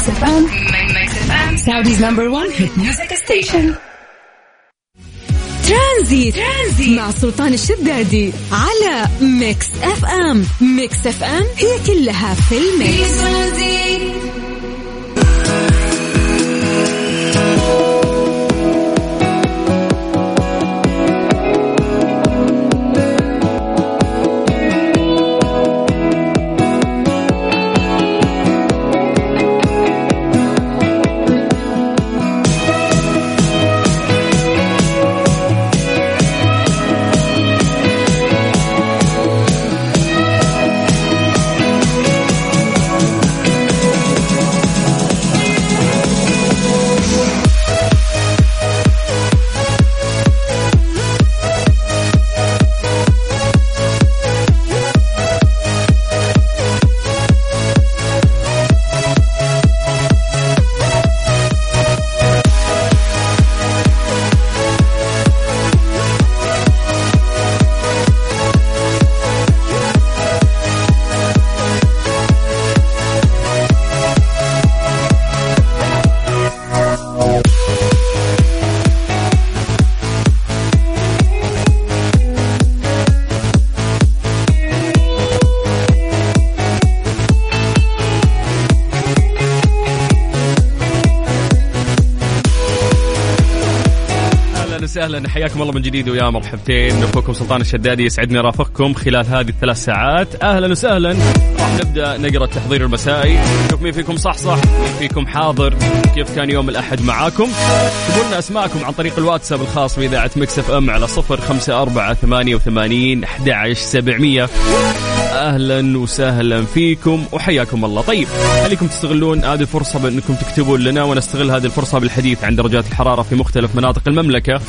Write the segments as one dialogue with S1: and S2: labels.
S1: Mix FM Mix FM Saudi's number 1 hit music station Tranzit. Tranzit مع سلطان الشدادي على Mix FM Mix FM هي كلها في ال mix.
S2: وسهلا حياكم الله من جديد ويا مرحبتين. أخوكم سلطان الشدادي يسعدني رافقكم خلال هذه الثلاث ساعات. أهلا وسهلا. راح نبدأ نقرأ التحضير المسائي. نشوف مين فيكم صح صح. مين فيكم حاضر. كيف كان يوم الأحد معاكم؟ اكتبوا لنا أسماءكم عن طريق الواتساب الخاص بإذاعة مكسف إم على 054 88 11700 أهلا وسهلا فيكم وحياكم الله. طيب خليكم تستغلون هذه الفرصة بأنكم تكتبون لنا ونستغل هذه الفرصة بالحديث عن درجات الحرارة في مختلف مناطق المملكة.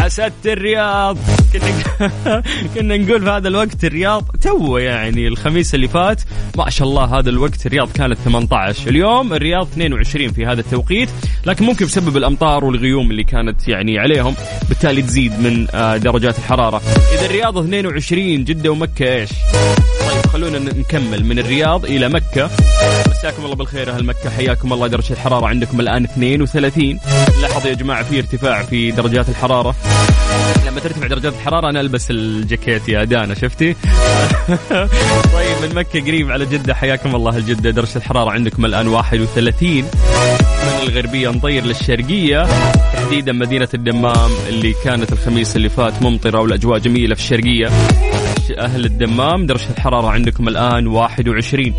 S2: حسدت الرياض. كنا كنا نقول في هذا الوقت الرياض تو يعني الخميس اللي فات. ما شاء الله هذا الوقت الرياض كانت 18 اليوم الرياض 22 في هذا التوقيت. لكن ممكن بسبب الأمطار والغيوم اللي كانت يعني عليهم بالتالي تزيد من آه، درجات الحرارة. إذا الرياض 22 جدة ومكة إيش؟ خلونا نكمل من الرياض إلى مكة. مساكم الله بالخير أهل مكة. حياكم الله. درجة الحرارة عندكم الآن 32 لاحظوا يا جماعة في ارتفاع في درجات الحرارة. لما ترتفع درجات الحرارة أنا ألبس الجاكيت يا دانا شفتي؟ طيب من مكة قريب على جدة. حياكم الله الجده درجة الحرارة عندكم الآن 31 من الغربية نطير للشرقية. تحديدا مدينة الدمام اللي كانت الخميس اللي فات ممطرة والأجواء جميلة في الشرقية. أهل الدمام درجة الحرارة عندكم الآن 21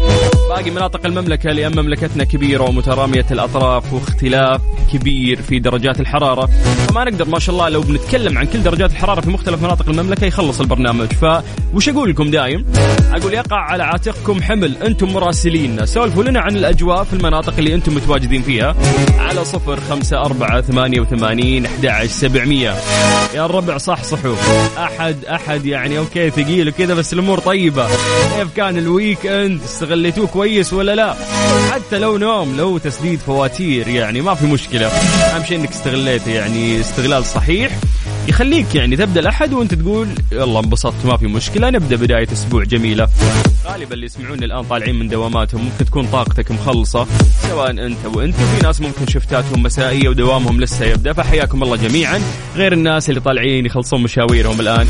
S2: باقي مناطق المملكة لأن مملكتنا كبيرة ومترامية الأطراف واختلاف كبير في درجات الحرارة. فما نقدر ما شاء الله لو بنتكلم عن كل درجات الحرارة في مختلف مناطق المملكة يخلص البرنامج. فوش أقول لكم دايم؟ أقول يقع على عاتقكم حمل أنتم مراسلين. سولفوا لنا عن الأجواء في المناطق اللي أنتم متواجدين فيها. على صفر خمسة أربعة ثمانية وثمانين أحد سبعمية. يا الربع صح صحوا أحد أحد يعني okay ثقيل. وكذا بس الأمور طيبة. كيف كان ال weekend استغليتوه كويس ولا لا؟ حتى لو نوم لو تسديد فواتير يعني ما في مشكلة. أهم شيء أنك استغليته يعني استغلال صحيح. يخليك يعني تبدأ الأحد وأنت تقول يلا انبسطت ما في مشكلة نبدأ بداية أسبوع جميلة. غالبا اللي يسمعوني الآن طالعين من دواماتهم ممكن تكون طاقتك مخلصة سواء أنت وأنت في ناس ممكن شفتاتهم مسائية ودوامهم لسه يبدأ فحياكم الله جميعا. غير الناس اللي طالعين يخلصون مشاويرهم الآن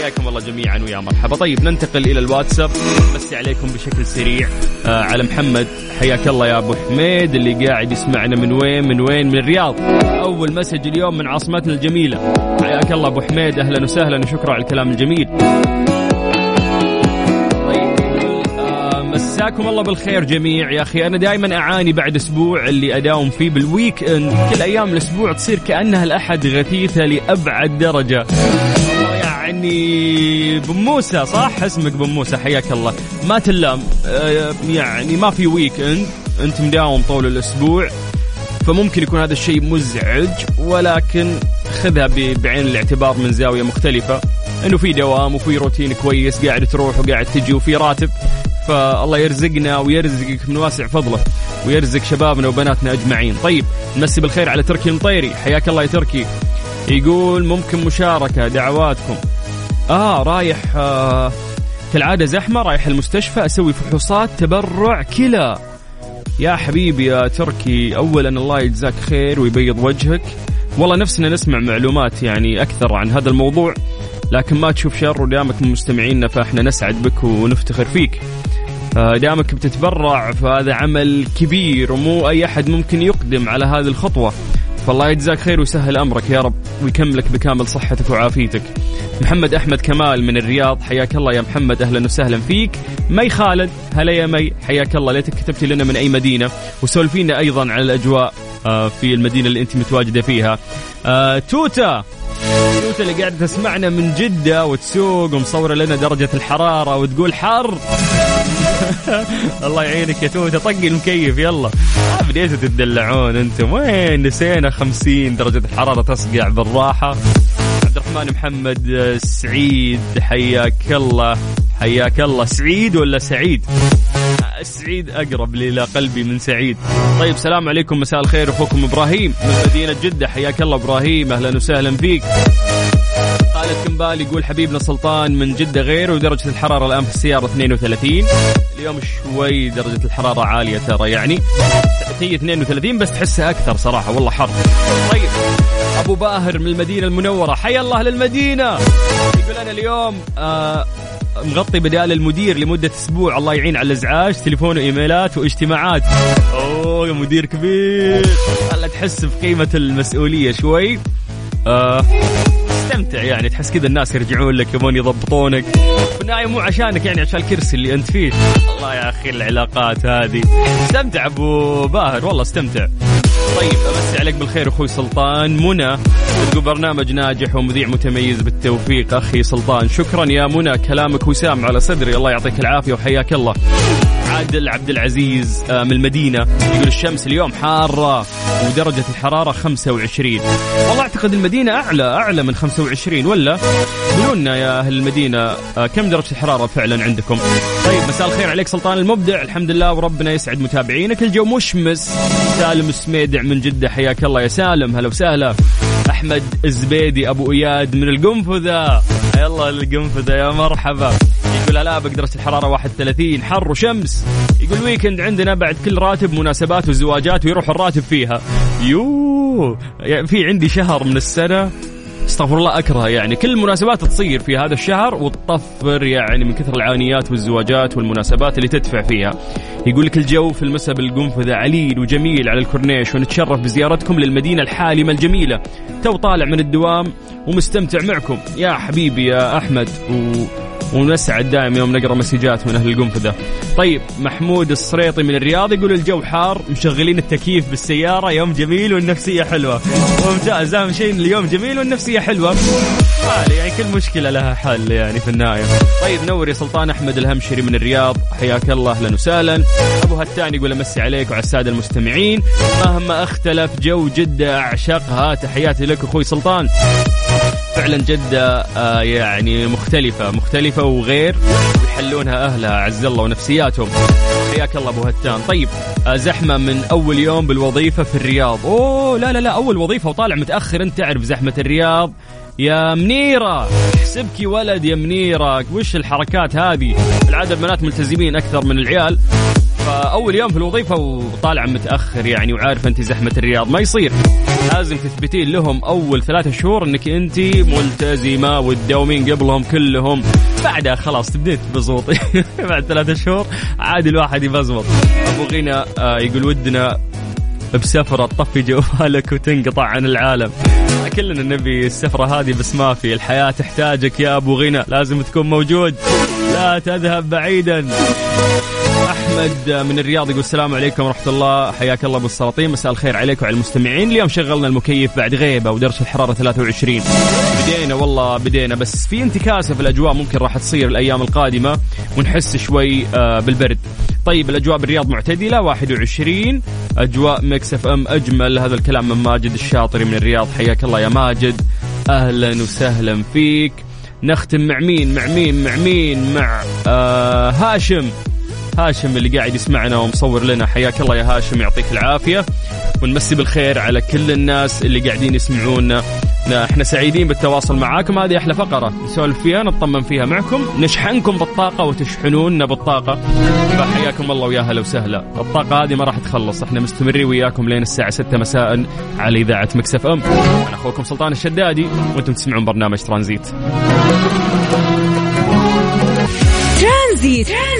S2: حياكم الله جميعا ويا مرحبا. طيب ننتقل إلى الواتساب. بس عليكم بشكل سريع. آه على محمد. حياك الله يا أبو حميد اللي قاعد يسمعنا من وين؟ من وين؟ من الرياض. أول مسج اليوم من عاصمتنا الجميلة. حياك الله أبو حميد. أهلا وسهلا وشكرا على الكلام الجميل. طيب آه، مساكم الله بالخير جميع. يا أخي أنا دائما أعاني بعد أسبوع اللي أداوم فيه بال weekend كل أيام الأسبوع تصير كأنها الأحد غثيثة لأبعد درجة. يعني بن موسى صح؟ اسمك بن موسى حياك الله. ما تلام آه، يعني ما في weekend انت مداوم طول الأسبوع. فممكن يكون هذا الشيء مزعج ولكن خذها بعين الاعتبار من زاوية مختلفة. إنه في دوام وفي روتين كويس قاعد تروح وقاعد تجي وفي راتب. فالله يرزقنا ويرزقك من واسع فضله ويرزق شبابنا وبناتنا أجمعين. طيب نمسي بالخير على تركي المطيري. حياك الله يا تركي. يقول ممكن مشاركة دعواتكم. آه رايح آه كالعادة زحمة رايح المستشفى أسوي فحوصات تبرع كلى. يا حبيبي يا تركي اولا الله يجزاك خير ويبيض وجهك. والله نفسنا نسمع معلومات يعني أكثر عن هذا الموضوع لكن ما تشوف شر ودامك من مستمعينا فإحنا نسعد بك ونفتخر فيك. آه، دامك بتتبرع فهذا عمل كبير ومو أي أحد ممكن يقدم على هذه الخطوة. فالله يجزاك خير ويسهل أمرك يا رب ويكملك بكامل صحتك وعافيتك. محمد أحمد كمال من الرياض حياك الله يا محمد أهلا وسهلا فيك. مي خالد هلا يا مي حياك الله ليتك كتبتي لنا من أي مدينة وسولفينا أيضا على الأجواء آه، في المدينة اللي أنت متواجدة فيها. آه، توتا توتا اللي قاعدة تسمعنا من جدة وتسوق ومصورة لنا درجة الحرارة وتقول حر الله يعينك يا توته طقي المكيف يلا. بديتوا تدلعون أنتم. وين نسينا خمسين درجة الحرارة تصقع بالراحة. عبد الرحمن محمد سعيد حياك الله. حياك الله. سعيد ولا سعيد؟ سعيد أقرب إلى قلبي من سعيد. طيب سلام عليكم. مساء الخير أخوكم إبراهيم من مدينة جدة. حياك الله إبراهيم. أهلا وسهلا فيك. كمبال يقول حبيبنا سلطان من جدة غير ودرجة الحرارة الآن في السيارة 32 اليوم شوي درجة الحرارة عالية ترى يعني. هي 32 بس تحسها أكثر صراحة والله حر. طيب أبو باهر من المدينة المنورة حيا الله للمدينة. يقول أنا اليوم آه مغطي بدال المدير لمدة أسبوع. الله يعين على الإزعاج تليفون وإيميلات واجتماعات. أوه يا مدير كبير. خلى تحس بقيمة المسؤولية شوي. آه. تستمتع يعني. تحس كذا الناس يرجعون لك يبون يضبطونك. في النهايه مو عشانك يعني عشان الكرسي اللي أنت فيه. الله يا أخي العلاقات هذه. استمتع أبو باهر. والله استمتع. طيب أمسي عليك بالخير أخوي سلطان منى. تقول برنامج ناجح ومذيع متميز بالتوفيق. أخي سلطان شكرا يا منى. كلامك وسام على صدري. الله يعطيك العافية وحياك الله. عادل عبد العزيز آه، من المدينة. يقول الشمس اليوم حارة ودرجة الحرارة 25 والله أعتقد المدينة أعلى أعلى من 25 ولا؟ قولوا يا أهل المدينة آه، كم درجة الحرارة فعلا عندكم؟ طيب مساء الخير عليك سلطان المبدع. الحمد لله وربنا يسعد متابعينك. الجو مشمس. سالم السميدع من جدة حياك الله يا سالم. هلا وسهلا. أحمد الزبيدي أبو إياد من القنفذة. يلا القنفذة يا مرحبا. يقول لا درجة الحرارة 31 حر وشمس. يقول ويكند عندنا بعد كل راتب مناسبات وزواجات ويروح الراتب فيها. يو يعني في عندي شهر من السنة استغفر الله أكره يعني. كل المناسبات تصير في هذا الشهر وتطفر يعني من كثر العانيات والزواجات والمناسبات اللي تدفع فيها. يقول لك الجو في المساء بالقنفذة عليل وجميل على الكورنيش ونتشرف بزيارتكم للمدينة الحالمة الجميلة. تو طالع من الدوام ومستمتع معكم. يا حبيبي يا أحمد و ونسعد دائما يوم نقرأ مسجات من أهل القنفذة. طيب محمود السريطي من الرياض يقول الجو حار مشغلين التكييف بالسيارة يوم جميل والنفسية حلوة. ممتاز أهم شيء اليوم جميل والنفسية حلوة. يعني كل مشكلة لها حل يعني في النهاية. طيب نور يا سلطان أحمد الهمشري من الرياض حياك الله أهلا وسهلا. أبو هتان يقول أمسي عليك وعلى الساده المستمعين مهما اختلف جو جدة أعشقها تحياتي لك أخوي سلطان. فعلا جدة آه يعني مختلفة مختلفة وغير ويحلونها أهلها عز الله ونفسياتهم. حياك الله أبو هتان. طيب آه زحمة من أول يوم بالوظيفة في الرياض. أوه لا لا لا أول وظيفة وطالع متأخر. أنت تعرف زحمة الرياض. يا منيرة احسبك ولد يا منيرة. وش الحركات هذه؟ العادة البنات ملتزمين أكثر من العيال. فأول يوم في الوظيفة وطالع متأخر يعني وعارف أنت زحمة الرياض. ما يصير. لازم تثبتين لهم أول ثلاثة شهور إنك أنت ملتزمة وتداومين قبلهم كلهم. بعدها خلاص تبدين تبزوطي بعد ثلاثة شهور عادي الواحد يبزوط. أبو غنى آه يقول ودنا بسفرة تطفي جوالك وتنقطع عن العالم. كلنا نبي السفرة هذه بس ما في. الحياة تحتاجك يا أبو غنى لازم تكون موجود. لا تذهب بعيدا. احمد من الرياض يقول السلام عليكم ورحمة الله. حياك الله بالسلاطين مساء الخير عليكم وعلى المستمعين. اليوم شغلنا المكيف بعد غيبة ودرجه الحرارة 23 بدينا والله بدينا. بس في انتكاسة في الأجواء ممكن راح تصير الأيام القادمة. ونحس شوي آه، بالبرد. طيب الأجواء بالرياض معتدلة. 21 أجواء ميكس إف إم أجمل. هذا الكلام من ماجد الشاطري من الرياض. حياك الله يا ماجد. أهلا وسهلا فيك. نختم مع مين؟ مع مين؟ مع مين؟ مع آه هاشم. هاشم اللي قاعد يسمعنا ومصور لنا. حياك الله يا هاشم يعطيك العافية. ونمسي بالخير على كل الناس اللي قاعدين يسمعونا. إحنا سعيدين بالتواصل معاكم. هذه أحلى فقرة. نسولف فيها نطمن فيها معكم. نشحنكم بالطاقة وتشحنوننا بالطاقة. فحياكم الله ويا هلا وسهلا. الطاقة هذه ما راح تخلص. إحنا مستمرين وياكم لين الساعة 6 مساء على إذاعة ميكس إف إم. أنا أخوكم سلطان الشدادي وأنتم تسمعون برنامج ترانزيت
S1: ترانزيت, ترانزيت.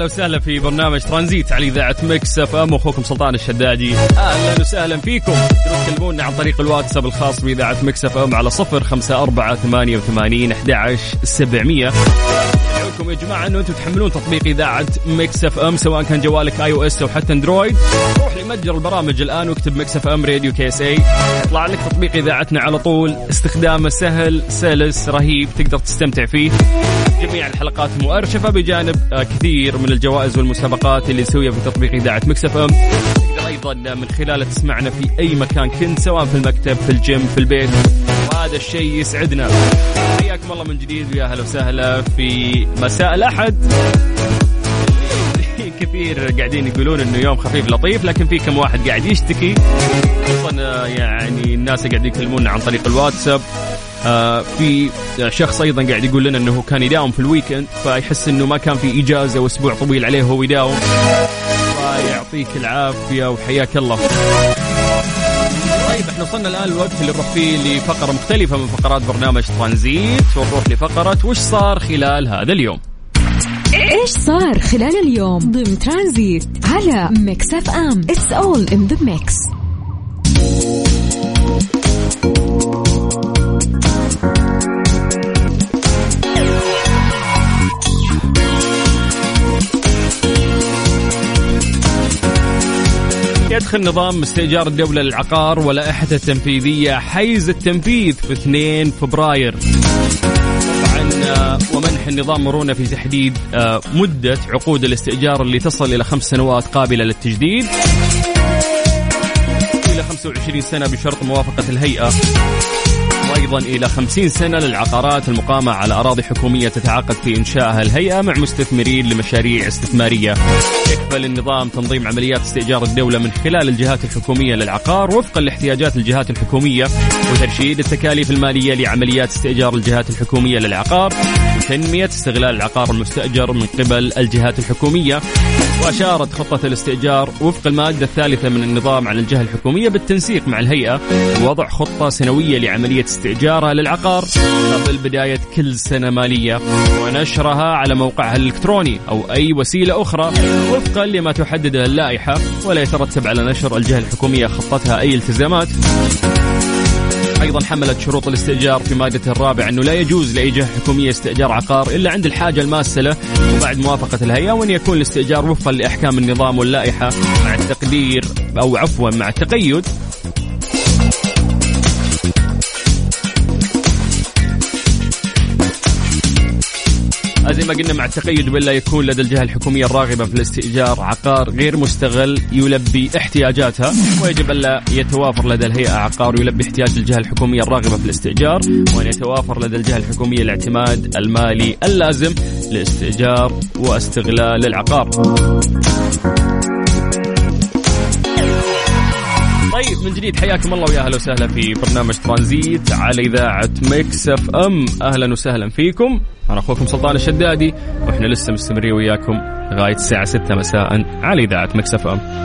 S2: أهلا وسهلا في برنامج ترانزيت على إذاعة ميكس إف إم. أخوكم سلطان الشدادي. أهلا وسهلا فيكم. تكلمونا عن طريق الواتساب الخاص بإذاعة ميكس إف إم على صفر خمسة أربعة ثمانية وثمانين أحد سبعمية. يا جماعة إنه أنتم تحملون تطبيق إذاعة ميكس إف إم سواء كان جوالك iOS أو حتى أندرويد. روح لمتجر البرامج الآن واكتب ميكس إف إم radio KSA يطلع لك تطبيق إذاعتنا على طول. استخدامه سهل سلس رهيب تقدر تستمتع فيه. جميع الحلقات مؤرشفة بجانب آه، كثير من الجوائز والمسابقات اللي نسويها في تطبيق إذاعة ميكس إف إم. تقدر أيضا من خلاله تسمعنا في أي مكان كنت سواء في المكتب في الجيم في البيت. وهذا الشيء يسعدنا. حياكم الله من جديد. ويا هلا وسهلا في مساء الأحد. كثير قاعدين يقولون إنه يوم خفيف لطيف لكن في كم واحد قاعد يشتكي. خصوصا آه، يعني الناس قاعد يكلمونا عن طريق الواتساب. آه في شخص أيضا قاعد يقول لنا إنه كان يداوم في ال weekend فيحس إنه ما كان في إجازة وأسبوع طويل عليه وهو يداوم. فيعطيك العافية وحياك الله. طيب إحنا وصلنا الآن الوقت اللي نروح فيه لفقرة مختلفة من فقرات برنامج ترانزيت ونروح لفقرة وش صار خلال هذا اليوم؟
S1: إيش صار خلال اليوم؟ ضمن ترانزيت على ميكس أف أم. It's all in the mix
S2: يدخل نظام استئجار الدولة للعقار ولائحته التنفيذية حيز التنفيذ في 2 فبراير. آه، ومنح النظام مرونة في تحديد آه، مدة عقود الاستئجار اللي تصل إلى خمس سنوات قابلة للتجديد. إلى 25 سنة بشرط موافقة الهيئة. وأيضا إلى 50 سنة للعقارات المقامة على أراضي حكومية تتعاقد في إنشائها الهيئة مع مستثمرين لمشاريع استثمارية. يكفل النظام تنظيم عمليات استئجار الدولة من خلال الجهات الحكومية للعقار وفقا لاحتياجات الجهات الحكومية وترشيد التكاليف المالية لعمليات استئجار الجهات الحكومية للعقار وتنمية استغلال العقار المستأجر من قبل الجهات الحكومية. وأشارت خطة الاستئجار وفق المادة الثالثة من النظام على الجهة الحكومية بالتنسيق مع الهيئة ووضع خطة سنوية لعملية استئجارها للعقار قبل بداية كل سنة مالية. ونشرها على موقعها الإلكتروني أو أي وسيلة أخرى. وفقا لما تحدده اللائحة ولا يترتب على نشر الجهة الحكومية خطتها أي التزامات. أيضا حملت شروط الاستئجار في مادته الرابعه أنه لا يجوز لأي جهة حكومية استئجار عقار إلا عند الحاجة الماسه له وبعد موافقة الهيئة وأن يكون الاستئجار وفقا لأحكام النظام واللائحة مع التقدير أو عفوا مع التقيد. زي ما قلنا مع التقيد ولا يكون لدى الجهة الحكومية الراغبة في الاستئجار عقار غير مستغل يلبي احتياجاتها ويجب ألا يتوافر لدى الهيئة عقار يلبي احتياج الجهة الحكومية الراغبة في الاستئجار وأن يتوافر لدى الجهة الحكومية الاعتماد المالي اللازم لاستئجار واستغلال العقار. طيب من جديد حياكم الله ويا أهلا وسهلا في برنامج ترانزيت على إذاعة ميكس أف أم. أهلا وسهلا فيكم. أنا أخوكم سلطان الشدادي وإحنا لسه مستمرين وياكم لغاية الساعة 6 مساء على إذاعة مكس أف أم.